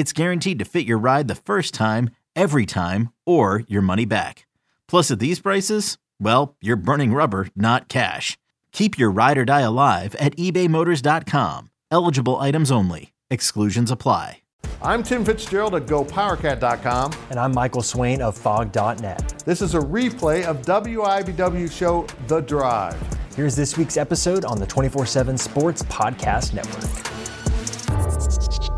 it's guaranteed to fit your ride the first time, every time, or your money back. Plus, at these prices, well, you're burning rubber, not cash. Keep your ride or die alive at ebaymotors.com. Eligible items only. Exclusions apply. I'm Tim Fitzgerald at GoPowerCat.com. And I'm Michael Swain of Phog.net. This is a replay of WIBW show The Drive. Here's this week's episode on the 24 7 Sports Podcast Network.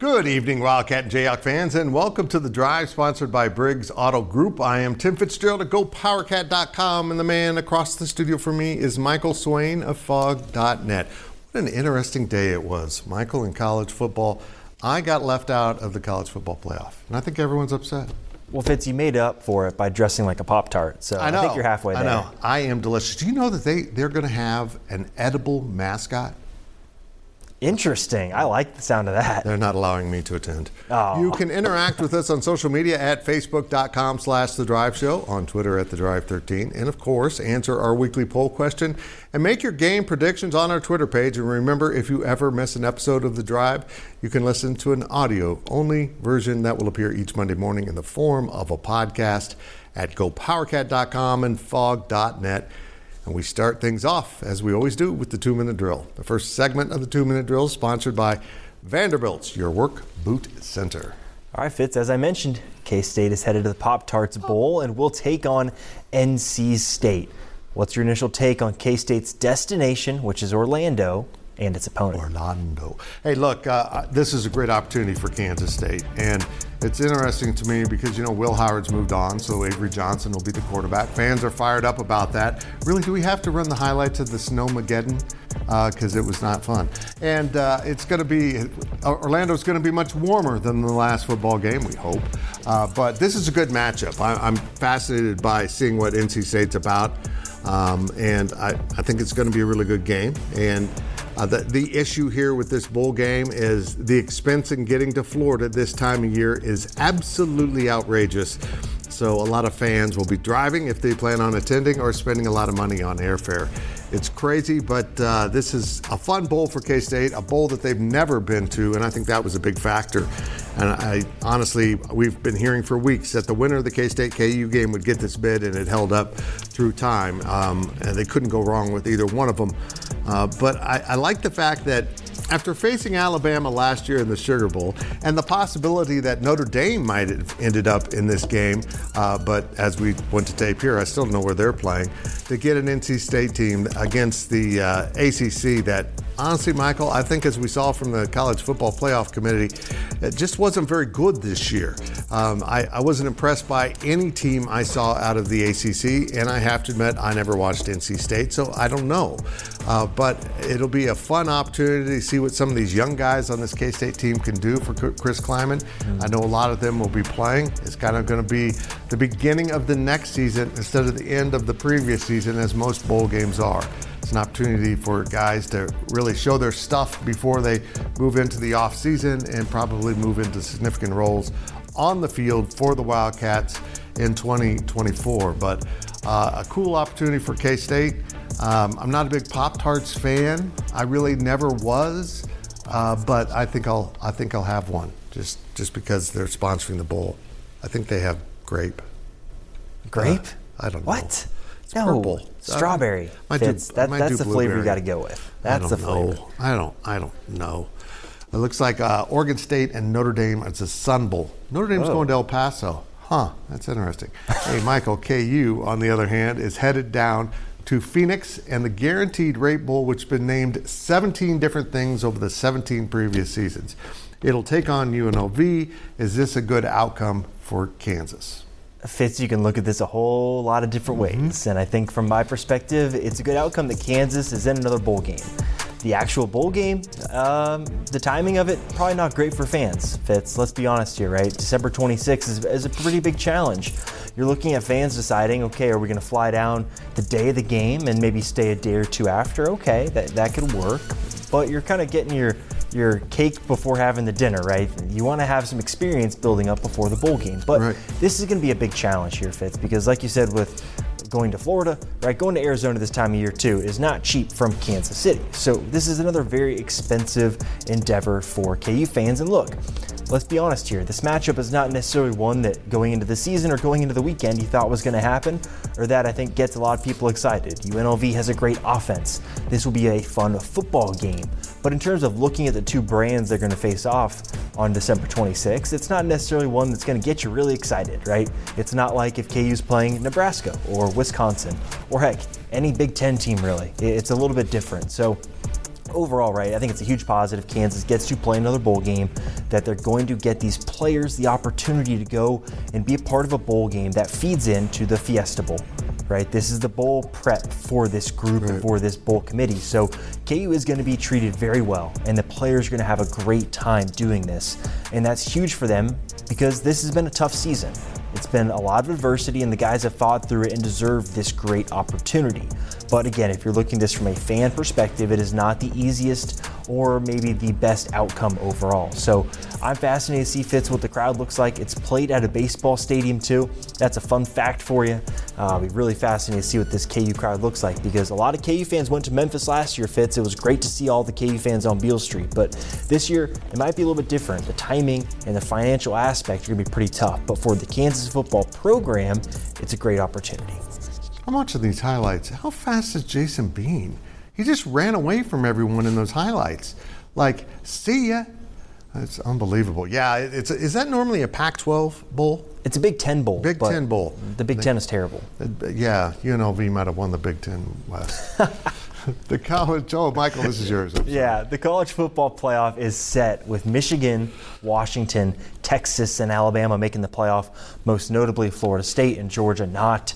Good evening, Wildcat and Jayhawk fans, and welcome to The Drive, sponsored by Briggs Auto Group. I am Tim Fitzgerald at GoPowerCat.com, and the man across the studio for me is Michael Swain of Phog.net. What an interesting day it was, Michael, in college football. I got left out of the college football playoff, and I think everyone's upset. Well, Fitz, you made up for it by dressing like a Pop Tart, so I, know, I think you're halfway there. I know. I am delicious. Do you know that they, they're going to have an edible mascot? Interesting. I like the sound of that. They're not allowing me to attend. Oh. You can interact with us on social media at facebook.com slash The Drive Show, on Twitter at The Drive 13, and of course, answer our weekly poll question and make your game predictions on our Twitter page. And remember, if you ever miss an episode of The Drive, you can listen to an audio only version that will appear each Monday morning in the form of a podcast at gopowercat.com and phog.net. And we start things off, as we always do, with the two minute drill. The first segment of the two minute drill is sponsored by Vanderbilt's Your Work Boot Center. All right, Fitz, as I mentioned, K State is headed to the Pop Tarts Bowl and will take on NC State. What's your initial take on K State's destination, which is Orlando, and its opponent? Orlando. Hey, look, uh, this is a great opportunity for Kansas State. And it's interesting to me because, you know, Will Howard's moved on, so Avery Johnson will be the quarterback. Fans are fired up about that. Really, do we have to run the highlights of the Snowmageddon? Because uh, it was not fun. And uh, it's going to be, Orlando's going to be much warmer than the last football game, we hope. Uh, but this is a good matchup. I, am fascinated by seeing what NC State's about. Um, and I, I think it's going to be a really good game. And uh, the, the issue here with this bowl game is the expense in getting to Florida this time of year is absolutely outrageous. So a lot of fans will be driving if they plan on attending or spending a lot of money on airfare. It's crazy, but uh, this is a fun bowl for K State, a bowl that they've never been to, and I think that was a big factor. And I honestly, we've been hearing for weeks that the winner of the K State KU game would get this bid, and it held up through time. Um, and they couldn't go wrong with either one of them. Uh, but I, I like the fact that after facing Alabama last year in the Sugar Bowl and the possibility that Notre Dame might have ended up in this game, uh, but as we went to tape here, I still don't know where they're playing, to get an NC State team against the uh, ACC that honestly, Michael, I think as we saw from the College Football Playoff Committee, it just wasn't very good this year. Um, I, I, wasn't impressed by any team I saw out of the ACC, and I have to admit, I never watched NC State, so I don't know. Uh, but it'll be a fun opportunity to see what some of these young guys on this K State team can do for Chris Klieman. Mm-hmm. I know a lot of them will be playing. It's kind of going to be the beginning of the next season instead of the end of the previous season, as most bowl games are. It's an opportunity for guys to really show their stuff before they move into the off season and probably move into significant roles on the field for the Wildcats in 2024. But uh, a cool opportunity for K State. Um, I'm not a big Pop Tarts fan. I really never was, uh, but I think I'll I think I'll have one just just because they're sponsoring the bowl. I think they have grape. Grape? Uh, I don't know. What? It's no, purple. Strawberry. Uh, Fitz, that, that's the flavor you got to go with. That's the flavor. Know. I don't. I don't know. It looks like uh, Oregon State and Notre Dame. It's a Sun Bowl. Notre Dame's going to El Paso. Huh, that's interesting. hey, Michael, KU, on the other hand, is headed down to Phoenix and the Guaranteed Rate Bowl, which has been named 17 different things over the 17 previous seasons. It'll take on UNLV. Is this a good outcome for Kansas? Fitz, you can look at this a whole lot of different Mm-hmm. ways. And I think from my perspective, it's a good outcome that Kansas is in another bowl game. The actual bowl game, um, the timing of it, probably not great for fans, Fitz. Let's be honest here, right? December 26th is, is a pretty big challenge. You're looking at fans deciding, okay, are we going to fly down the day of the game and maybe stay a day or two after? Okay, that, that could work. But you're kind of getting your your cake before having the dinner, right? You want to have some experience building up before the bowl game. But Right. this is going to be a big challenge here, Fitz, because like you said, with going to Florida, right, going to Arizona this time of year too is not cheap from Kansas City. So this is another very expensive endeavor for KU fans. And look, let's be honest here, this matchup is not necessarily one that going into the season or going into the weekend you thought was going to happen, or that I think gets a lot of people excited. UNLV has a great offense. This will be a fun football game. But in terms of looking at the two brands they're going to face off on December 26th, it's not necessarily one that's going to get you really excited, right? It's not like if KU's playing Nebraska or Wisconsin or heck, any Big Ten team really. It's a little bit different. So overall, right, I think it's a huge positive. Kansas gets to play another bowl game, that they're going to get these players the opportunity to go and be a part of a bowl game that feeds into the Fiesta Bowl. Right, this is the bowl prep for this group and for this bowl committee. So KU is going to be treated very well, and the players are going to have a great time doing this, and that's huge for them because this has been a tough season. It's been a lot of adversity, and the guys have fought through it and deserve this great opportunity. But again, if you're looking this from a fan perspective, it is not the easiest or maybe the best outcome overall. So I'm fascinated to see Fitz what the crowd looks like. It's played at a baseball stadium too. That's a fun fact for you. Uh, be really fascinated to see what this KU crowd looks like because a lot of KU fans went to Memphis last year, Fitz. It was great to see all the KU fans on Beale Street, but this year it might be a little bit different. The timing and the financial aspect are going to be pretty tough, but for the Kansas football program, it's a great opportunity. I'm watching these highlights. How fast is Jason Bean? He just ran away from everyone in those highlights. Like, see ya. It's unbelievable. Yeah, it's is that normally a Pac-12 bowl? It's a Big Ten bowl. Big Ten bowl. The Big Ten is terrible. Uh, Yeah, UNLV might have won the Big Ten West. the college. Oh, Michael, this is yours. Yeah, the college football playoff is set with Michigan, Washington, Texas, and Alabama making the playoff, most notably Florida State and Georgia not.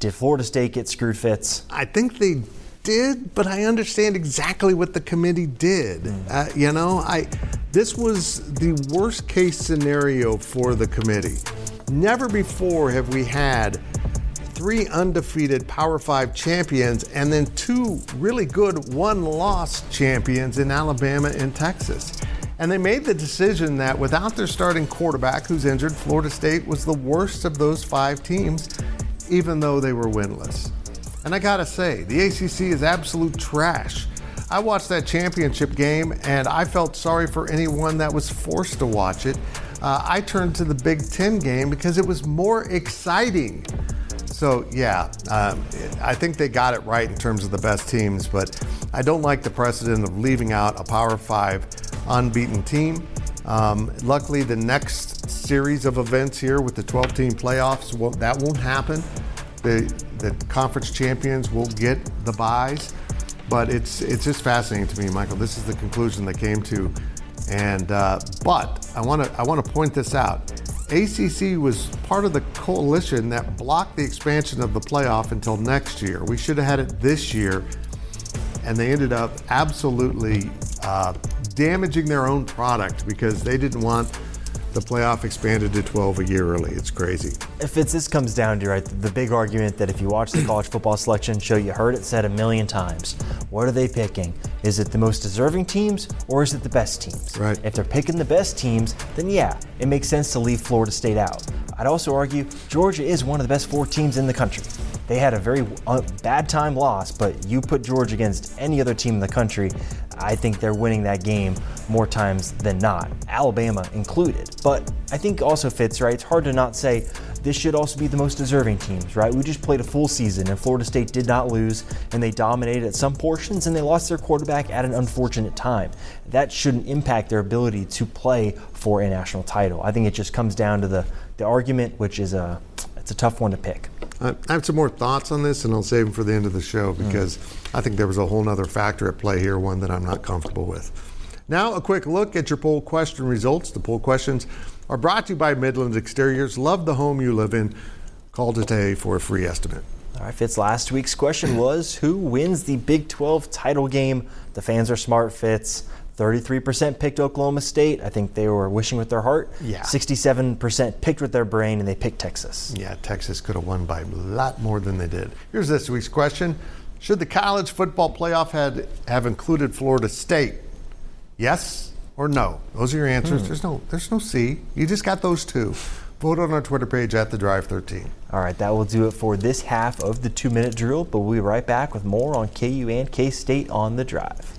Did Florida State get screwed, Fitz? I think they did, but I understand exactly what the committee did. Uh, you know, I this was the worst case scenario for the committee. Never before have we had three undefeated Power Five champions and then two really good one-loss champions in Alabama and Texas. And they made the decision that without their starting quarterback, who's injured, Florida State was the worst of those five teams, even though they were winless. And I gotta say, the ACC is absolute trash. I watched that championship game and I felt sorry for anyone that was forced to watch it. Uh, I turned to the Big Ten game because it was more exciting. So, yeah, um, I think they got it right in terms of the best teams, but I don't like the precedent of leaving out a Power Five unbeaten team. Um, luckily, the next series of events here with the 12 team playoffs, that won't happen. The, the conference champions will get the buys, but it's, it's just fascinating to me, Michael. This is the conclusion they came to. And, uh, but I want to I want to point this out. ACC was part of the coalition that blocked the expansion of the playoff until next year. We should have had it this year, and they ended up absolutely uh, damaging their own product because they didn't want the playoff expanded to 12 a year early. It's crazy. If it's this comes down to right, the big argument that if you watch the college football selection show, you heard it said a million times. What are they picking? Is it the most deserving teams or is it the best teams? Right. If they're picking the best teams, then yeah, it makes sense to leave Florida State out. I'd also argue Georgia is one of the best four teams in the country. They had a very uh, bad time loss, but you put Georgia against any other team in the country, I think they're winning that game more times than not, Alabama included. But I think also fits, right? It's hard to not say this should also be the most deserving teams, right? We just played a full season and Florida State did not lose and they dominated at some portions and they lost their quarterback at an unfortunate time. That shouldn't impact their ability to play for a national title. I think it just comes down to the, the argument, which is a it's a tough one to pick. I have some more thoughts on this, and I'll save them for the end of the show because mm. I think there was a whole other factor at play here, one that I'm not comfortable with. Now, a quick look at your poll question results. The poll questions are brought to you by Midlands Exteriors. Love the home you live in. Call today for a free estimate. All right, Fitz, last week's question was Who wins the Big 12 title game? The fans are smart, Fitz. 33% picked Oklahoma State. I think they were wishing with their heart. Yeah. 67% picked with their brain, and they picked Texas. Yeah, Texas could have won by a lot more than they did. Here's this week's question Should the college football playoff had, have included Florida State? Yes or no? Those are your answers. Hmm. There's no there's no C. You just got those two. Vote on our Twitter page at the Drive 13. All right, that will do it for this half of the two minute drill, but we'll be right back with more on KU and K State on the drive.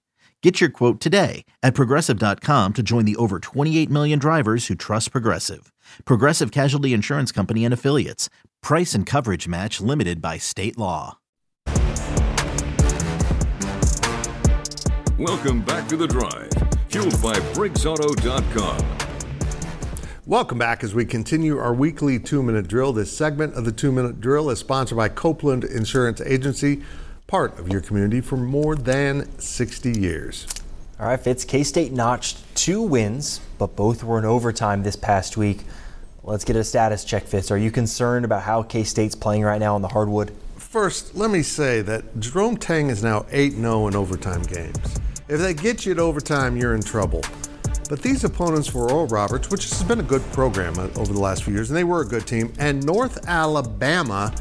Get your quote today at progressive.com to join the over 28 million drivers who trust Progressive. Progressive Casualty Insurance Company and Affiliates. Price and coverage match limited by state law. Welcome back to the drive, fueled by BriggsAuto.com. Welcome back as we continue our weekly two minute drill. This segment of the two minute drill is sponsored by Copeland Insurance Agency, part of your community for more than 60 years. All right, Fitz. K State notched two wins, but both were in overtime this past week. Let's get a status check, Fitz. Are you concerned about how K State's playing right now on the hardwood? First, let me say that Jerome Tang is now 8 0 in overtime games. If they get you to overtime, you're in trouble. But these opponents were Oral Roberts, which has been a good program uh, over the last few years, and they were a good team, and North Alabama,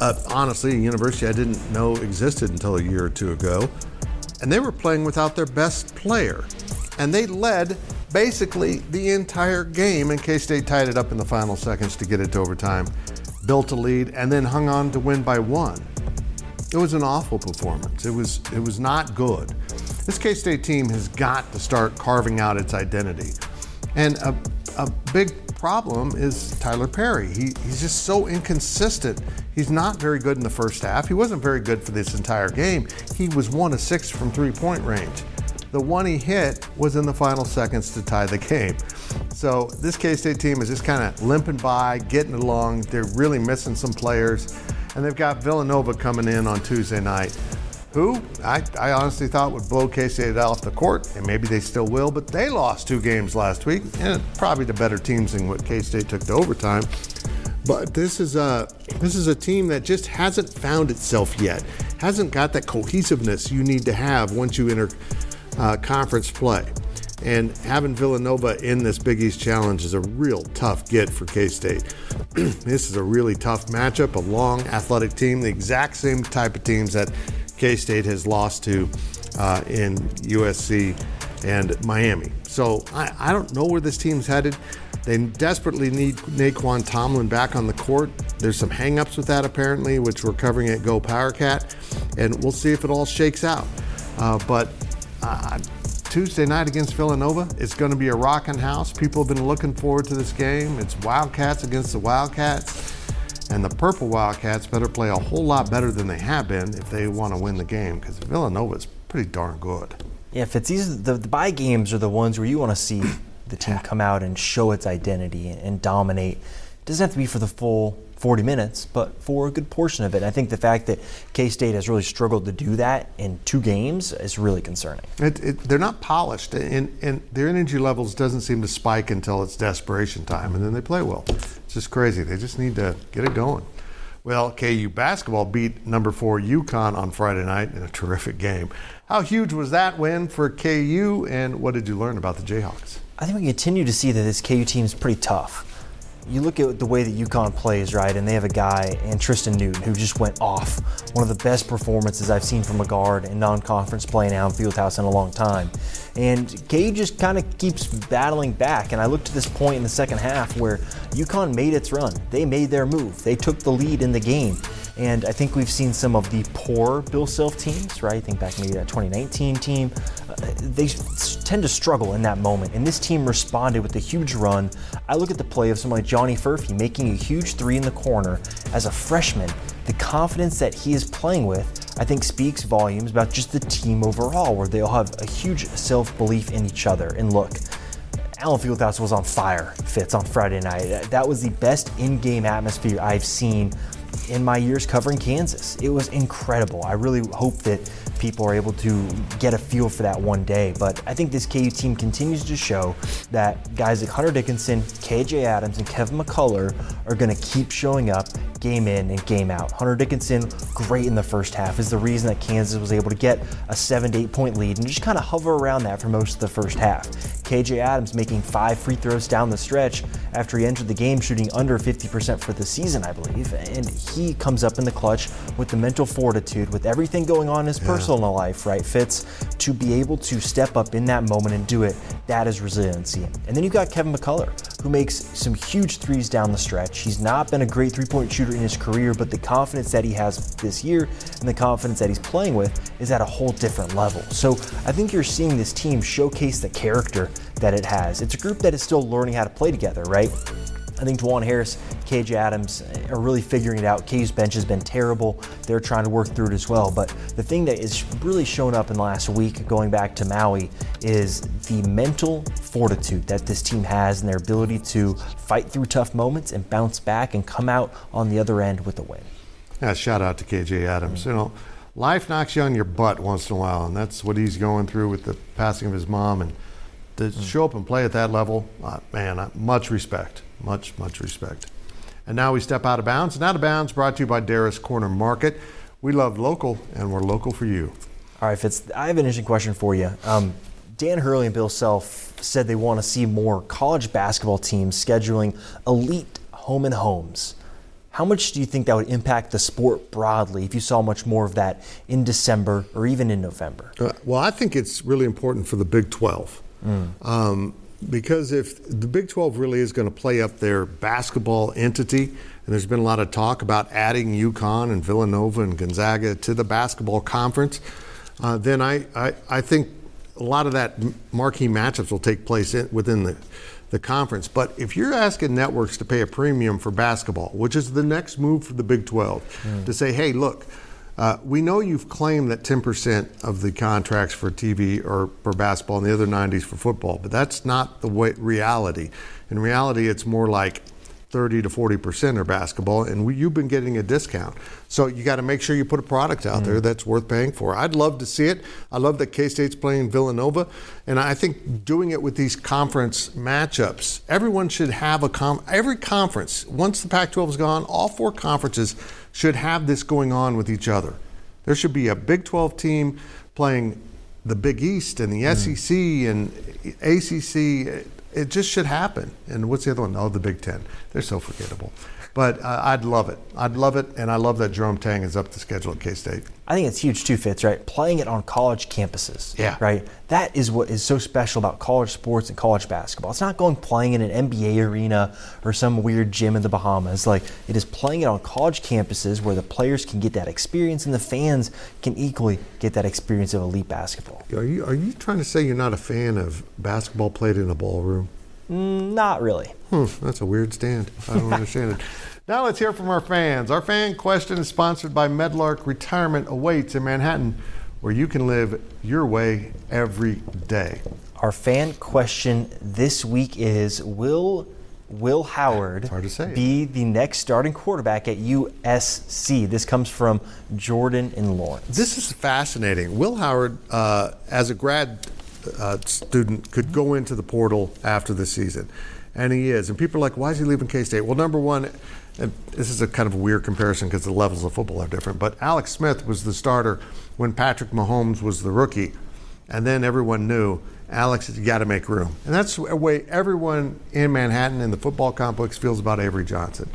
uh, honestly, a university I didn't know existed until a year or two ago, and they were playing without their best player. And they led basically the entire game, and K State tied it up in the final seconds to get it to overtime, built a lead, and then hung on to win by one. It was an awful performance. It was it was not good. This K State team has got to start carving out its identity, and a, a big problem is Tylor Perry. He, he's just so inconsistent. He's not very good in the first half. He wasn't very good for this entire game. He was one of six from three point range. The one he hit was in the final seconds to tie the game. So this K State team is just kind of limping by, getting along. They're really missing some players. And they've got Villanova coming in on Tuesday night, who I, I honestly thought would blow K State off the court, and maybe they still will, but they lost two games last week, and probably the better teams than what K State took to overtime. But this is a this is a team that just hasn't found itself yet. Hasn't got that cohesiveness you need to have once you enter uh, conference play. And having Villanova in this Big East Challenge is a real tough get for K State. this is a really tough matchup, a long athletic team, the exact same type of teams that K State has lost to uh, in USC and Miami. So I, I don't know where this team's headed. They desperately need Nae'Qwan Tomlin back on the court. There's some hangups with that apparently, which we're covering at Go Powercat, and we'll see if it all shakes out. Uh, but uh, Tuesday night against Villanova, it's going to be a rocking house. People have been looking forward to this game. It's Wildcats against the Wildcats. And the Purple Wildcats better play a whole lot better than they have been if they want to win the game because Villanova is pretty darn good. Yeah, if it's these, the, the bye games are the ones where you want to see the team come out and show its identity and dominate. It doesn't have to be for the full 40 minutes, but for a good portion of it. I think the fact that K State has really struggled to do that in two games is really concerning. It, it, they're not polished, and, and their energy levels doesn't seem to spike until it's desperation time, and then they play well. It's just crazy. They just need to get it going. Well, KU basketball beat number four UConn on Friday night in a terrific game. How huge was that win for KU, and what did you learn about the Jayhawks? I think we continue to see that this KU team is pretty tough you look at the way that UConn plays, right, and they have a guy and Tristen Newton who just went off. One of the best performances I've seen from a guard in non-conference play now in Fieldhouse in a long time. And KU just kind of keeps battling back. And I look to this point in the second half where UConn made its run. They made their move. They took the lead in the game. And I think we've seen some of the poor Bill Self teams, right? I think back maybe that 2019 team. Uh, they tend to struggle in that moment. And this team responded with a huge run. I look at the play of someone like Johnny Furphy making a huge three in the corner as a freshman. The confidence that he is playing with, I think, speaks volumes about just the team overall, where they all have a huge self belief in each other. And look, Allen Fieldhouse was on fire, Fitz, on Friday night. That was the best in game atmosphere I've seen in my years covering Kansas. It was incredible. I really hope that people are able to get a feel for that one day. But I think this KU team continues to show that guys like Hunter Dickinson, KJ Adams, and Kevin McCullar are going to keep showing up game in and game out. Hunter Dickinson, great in the first half, is the reason that Kansas was able to get a seven to eight point lead and just kind of hover around that for most of the first half. KJ Adams making five free throws down the stretch after he entered the game shooting under 50% for the season, I believe. And he comes up in the clutch with the mental fortitude, with everything going on in his yeah. personal life, right? Fitz to be able to step up in that moment and do it. That is resiliency. And then you've got Kevin McCullar, who makes some huge threes down the stretch. He's not been a great three point shooter in his career, but the confidence that he has this year and the confidence that he's playing with is at a whole different level. So I think you're seeing this team showcase the character that it has. It's a group that is still learning how to play together, right? I think Dajuan Harris, KJ Adams are really figuring it out. KU's bench has been terrible. They're trying to work through it as well. But the thing that is really shown up in the last week, going back to Maui, is the mental fortitude that this team has and their ability to fight through tough moments and bounce back and come out on the other end with a win. Yeah, shout out to KJ Adams. Mm-hmm. You know, life knocks you on your butt once in a while, and that's what he's going through with the passing of his mom. And to mm-hmm. show up and play at that level, uh, man, uh, much respect. Much, much respect. And now we step out of bounds. And out of bounds brought to you by Darris Corner Market. We love local, and we're local for you. All right, Fitz, I have an interesting question for you. Um, Dan Hurley and Bill Self said they want to see more college basketball teams scheduling elite home and homes. How much do you think that would impact the sport broadly if you saw much more of that in December or even in November? Uh, well, I think it's really important for the Big 12. Mm. Um, because if the Big 12 really is going to play up their basketball entity, and there's been a lot of talk about adding UConn and Villanova and Gonzaga to the basketball conference, uh, then I, I, I, think a lot of that marquee matchups will take place in, within the, the conference. But if you're asking networks to pay a premium for basketball, which is the next move for the Big 12, mm. to say, hey, look, uh, we know you've claimed that 10% of the contracts for TV are for basketball and the other 90s for football, but that's not the way, reality. In reality, it's more like 30 to 40% are basketball, and we, you've been getting a discount. So you got to make sure you put a product out mm. there that's worth paying for. I'd love to see it. I love that K State's playing Villanova, and I think doing it with these conference matchups, everyone should have a com. Every conference, once the Pac-12 is gone, all four conferences should have this going on with each other. There should be a Big 12 team playing the Big East and the mm. SEC and ACC. It just should happen. And what's the other one? Oh, the Big Ten. They're so forgettable. But uh, I'd love it. I'd love it, and I love that Jerome Tang is up to schedule at K State. I think it's huge too, Fitz, right? Playing it on college campuses. Yeah. Right? That is what is so special about college sports and college basketball. It's not going playing in an NBA arena or some weird gym in the Bahamas. Like it is playing it on college campuses where the players can get that experience and the fans can equally get that experience of elite basketball. Are you are you trying to say you're not a fan of basketball played in a ballroom? Mm, not really. Hmm, that's a weird stand. I don't understand it. Now let's hear from our fans. Our fan question is sponsored by Meadowlark Retirement Awaits in Manhattan, where you can live your way every day. Our fan question this week is Will Will Howard be the next starting quarterback at USC? This comes from Jordan and Lawrence. This is fascinating. Will Howard, uh, as a grad uh, student, could go into the portal after the season, and he is. And people are like, "Why is he leaving K State?" Well, number one, and this is a kind of a weird comparison because the levels of football are different, but Alex Smith was the starter when Patrick Mahomes was the rookie. And then everyone knew Alex, you got to make room. And that's the way everyone in Manhattan in the football complex feels about Avery Johnson.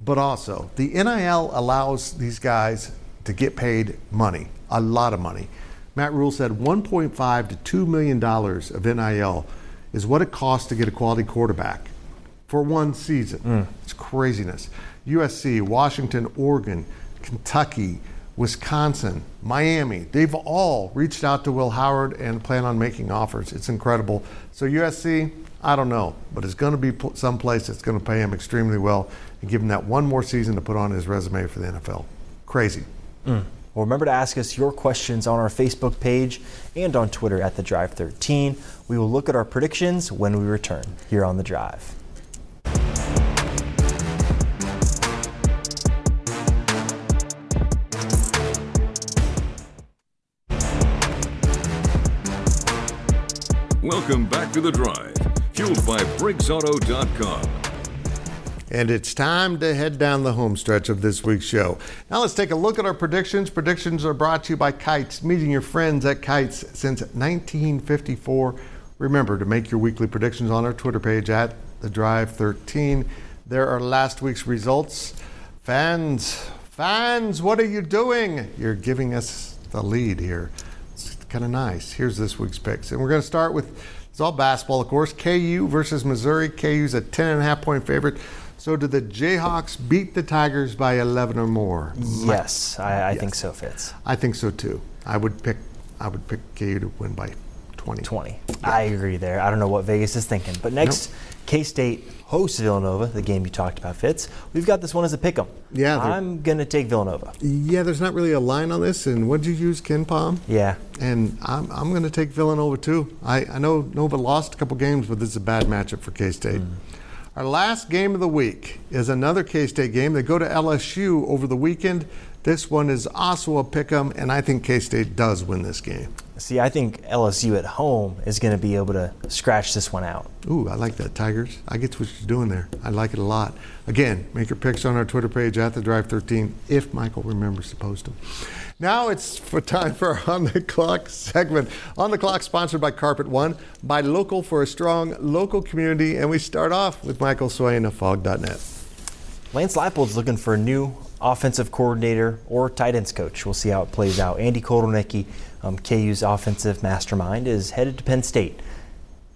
But also, the NIL allows these guys to get paid money, a lot of money. Matt Rhule said 1.5 to 2 million dollars of NIL is what it costs to get a quality quarterback for one season. Mm. It's craziness. USC, Washington, Oregon, Kentucky, Wisconsin, Miami, they've all reached out to Will Howard and plan on making offers. It's incredible. So, USC, I don't know, but it's going to be some place that's going to pay him extremely well and give him that one more season to put on his resume for the NFL. Crazy. Mm. Well, remember to ask us your questions on our Facebook page and on Twitter at The Drive 13. We will look at our predictions when we return here on The Drive. Welcome back to The Drive, fueled by BriggsAuto.com. And it's time to head down the home stretch of this week's show. Now let's take a look at our predictions. Predictions are brought to you by Kites, meeting your friends at Kites since 1954. Remember to make your weekly predictions on our Twitter page at the Drive 13. There are last week's results. Fans, fans, what are you doing? You're giving us the lead here It's kind of nice. Here's this week's picks. And we're going to start with it's all basketball, of course. KU versus Missouri. KU's a 10 and a half point favorite. So did the Jayhawks beat the Tigers by 11 or more? Yes, I, I yes. think so, Fitz. I think so too. I would pick I would pick KU to win by 20. 20. Yeah. I agree there. I don't know what Vegas is thinking. But next, nope. K State hosts Villanova, the game you talked about, Fitz. We've got this one as a pick 'em. Yeah. I'm going to take Villanova. Yeah, there's not really a line on this. And what did you use, KenPom? Yeah. And I'm, I'm going to take Villanova too. I, I know Nova lost a couple games, but this is a bad matchup for K State. Mm. Our last game of the week is another K State game. They go to LSU over the weekend. This one is also a pick 'em, and I think K State does win this game. See, I think LSU at home is going to be able to scratch this one out. Ooh, I like that, Tigers. I get what you're doing there. I like it a lot. Again, make your picks on our Twitter page at the Drive 13 if Michael remembers to post them. Now it's for time for our On the Clock segment. On the Clock, sponsored by Carpet One, Buy Local for a strong local community. And we start off with Michael Swain of Phog.net. Lance Leipold's looking for a new offensive coordinator or tight ends coach. We'll see how it plays out. Andy Kotelnicki um, KU's offensive mastermind is headed to Penn State.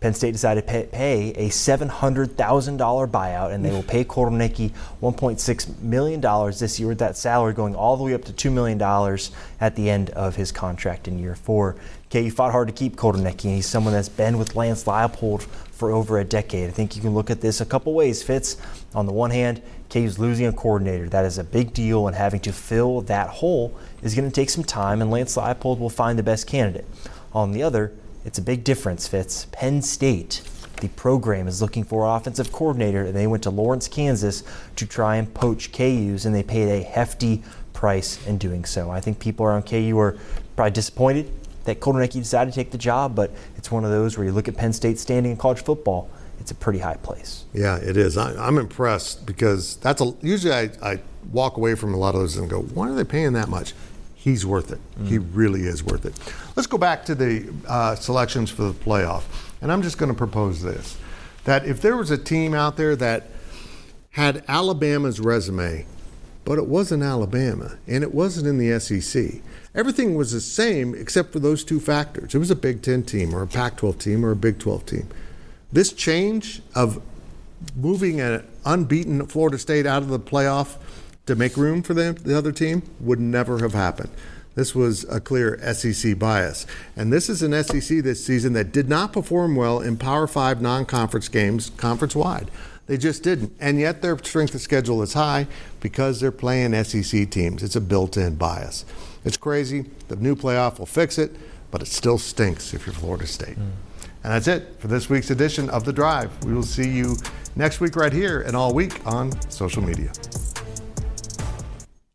Penn State decided to pay a $700,000 buyout, and they will pay Kotelnicki $1.6 million this year, with that salary going all the way up to $2 million at the end of his contract in year four. KU fought hard to keep Kotelnicki, and he's someone that's been with Lance Leipold for over a decade. I think you can look at this a couple ways, Fitz. On the one hand, KU's losing a coordinator. That is a big deal, and having to fill that hole is going to take some time, and Lance Leipold will find the best candidate. On the other, it's a big difference, Fitz. Penn State, the program is looking for an offensive coordinator, and they went to Lawrence, Kansas to try and poach KU's, and they paid a hefty price in doing so. I think people around KU are probably disappointed that Kotelnicki decided to take the job, but it's one of those where you look at Penn State standing in college football, it's a pretty high place. Yeah, it is. I, am I'm impressed because that's a usually I, I walk away from a lot of those and go, why are they paying that much? he's worth it. Mm. He really is worth it. Let's go back to the uh, selections for the playoff. And I'm just going to propose this that if there was a team out there that had Alabama's resume, but it wasn't Alabama and it wasn't in the SEC, everything was the same except for those two factors. It was a Big Ten team or a Pac 12 team or a Big 12 team. This change of moving an unbeaten Florida State out of the playoff to make room for the, the other team would never have happened. This was a clear SEC bias. And this is an SEC this season that did not perform well in Power 5 non conference games conference wide. They just didn't. And yet their strength of schedule is high because they're playing SEC teams. It's a built in bias. It's crazy. The new playoff will fix it, but it still stinks if you're Florida State. Mm. And that's it for this week's edition of The Drive. We will see you next week right here and all week on social media.